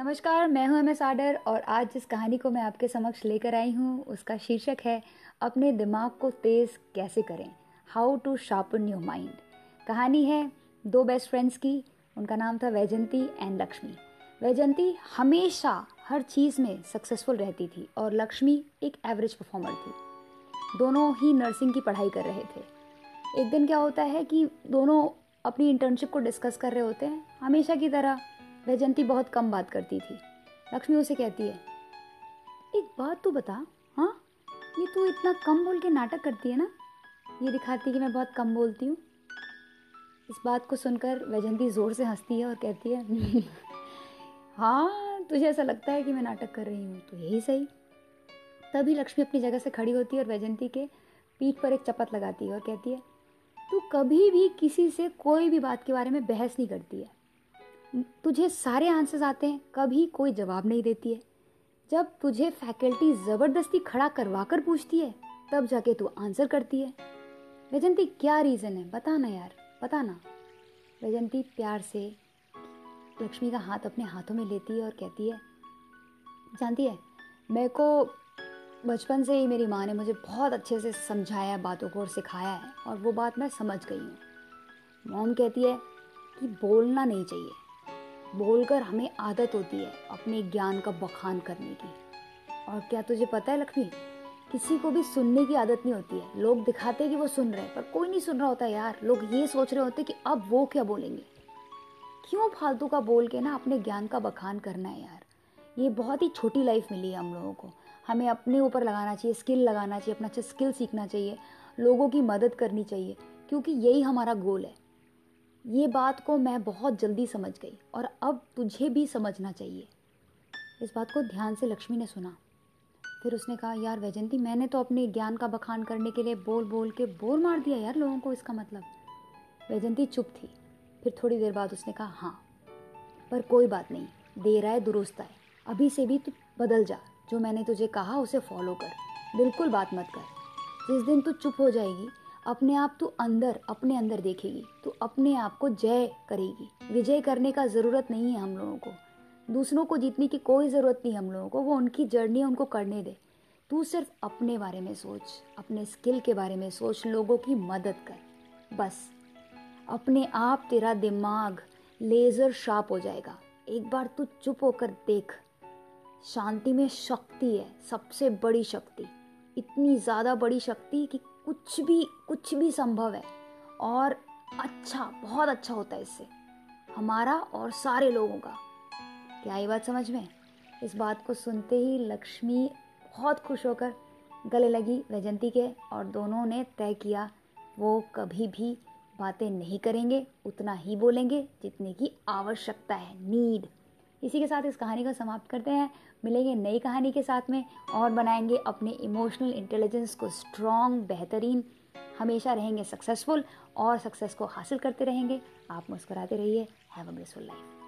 नमस्कार, मैं हूँ एम एस आडर और आज जिस कहानी को मैं आपके समक्ष लेकर आई हूँ, उसका शीर्षक है, अपने दिमाग को तेज़ कैसे करें? How to sharpen your mind कहानी है दो बेस्ट फ्रेंड्स की, उनका नाम था वैजंती एंड लक्ष्मी। वैजंती हमेशा हर चीज़ में सक्सेसफुल रहती थी और लक्ष्मी एक एवरेज परफॉर्मर थी। दोनों ही नर्सिंग की पढ़ाई कर रहे थे। एक दिन क्या होता है कि दोनों अपनी इंटर्नशिप को डिस्कस कर रहे होते हैं, हमेशा की तरह वैजंती बहुत कम बात करती थी। लक्ष्मी उसे कहती है, एक बात तो बता हाँ? ये तू इतना कम बोल के नाटक करती है ना? ये दिखाती कि मैं बहुत कम बोलती हूँ। इस बात को सुनकर वैजंती ज़ोर से हंसती है और कहती है हाँ तुझे ऐसा लगता है कि मैं नाटक कर रही हूँ तो यही सही। तभी लक्ष्मी अपनी जगह से खड़ी होती है और वैजंती के पीठ पर एक चपत लगाती है और कहती है, तू कभी भी किसी से कोई भी बात के बारे में बहस नहीं करती है। तुझे सारे आंसर्स आते हैं, कभी कोई जवाब नहीं देती है। जब तुझे फैकल्टी ज़बरदस्ती खड़ा करवा कर पूछती है, तब जाके तू आंसर करती है। वैजंती क्या रीज़न है? बता ना यार, बता ना। वैजंती प्यार से लक्ष्मी का हाथ अपने हाथों में लेती है और कहती है, जानती है, मेरे को बचपन से ही मेरी माँ ने मुझे बहुत अच्छे से समझाया, बातों को और सिखाया है, और वो बात मैं समझ गई हूँ। मॉम कहती है कि बोलना नहीं चाहिए। बोलकर हमें आदत होती है अपने ज्ञान का बखान करने की। और क्या तुझे पता है लक्ष्मी, किसी को भी सुनने की आदत नहीं होती है। लोग दिखाते हैं कि वो सुन रहे हैं, पर कोई नहीं सुन रहा होता यार। लोग ये सोच रहे होते कि अब वो क्या बोलेंगे। क्यों फालतू का बोल के ना अपने ज्ञान का बखान करना है यार? ये बहुत ही छोटी लाइफ मिली है हम लोगों को। हमें अपने ऊपर लगाना चाहिए स्किल लगाना चाहिए, अपना अच्छा स्किल सीखना चाहिए, लोगों की मदद करनी चाहिए, क्योंकि यही हमारा गोल है। ये बात को मैं बहुत जल्दी समझ गई और अब तुझे भी समझना चाहिए। इस बात को ध्यान से लक्ष्मी ने सुना। फिर उसने कहा, यार वैजंती मैंने तो अपने ज्ञान का बखान करने के लिए बोल बोल के बोर मार दिया यार लोगों को इसका मतलब। वैजंती चुप थी। फिर थोड़ी देर बाद उसने कहा हाँ पर कोई बात नहीं, देर आए, दुरुस्त आए। अभी से भी तू बदल जा। जो मैंने तुझे कहा, उसे फॉलो कर। बिल्कुल बात मत कर। जिस दिन तू चुप हो जाएगी अपने आप तू अंदर, अपने अंदर देखेगी। तो अपने आप को जय करेगी। विजय करने का ज़रूरत नहीं है हम लोगों को। दूसरों को जीतने की कोई ज़रूरत नहीं हम लोगों को। वो उनकी जर्नी उनको करने दे। तू सिर्फ़ अपने बारे में सोच, अपने स्किल के बारे में सोच, लोगों की मदद कर। बस। अपने आप तेरा दिमाग लेज़र शार्प हो जाएगा। एक बार तू चुप होकर देख। शांति में शक्ति है, सबसे बड़ी शक्ति। इतनी ज़्यादा बड़ी शक्ति कि कुछ भी कुछ भी संभव है। और अच्छा बहुत अच्छा होता है इससे। हमारा और सारे लोगों का। क्या ये बात समझ में? इस बात को सुनते ही लक्ष्मी बहुत खुश होकर गले लगी वैजंती के और दोनों ने तय किया, वो कभी भी बातें नहीं करेंगे, उतना ही बोलेंगे जितने की आवश्यकता है, नीड। इसी के साथ इस कहानी को समाप्त करते हैं। मिलेंगे नई कहानी के साथ में और बनाएँगे अपने इमोशनल इंटेलिजेंस को स्ट्रॉन्ग बेहतरीन। हमेशा रहेंगे सक्सेसफुल और सक्सेस को हासिल करते रहेंगे। आप मुस्कुराते रहिए। Have a blessful life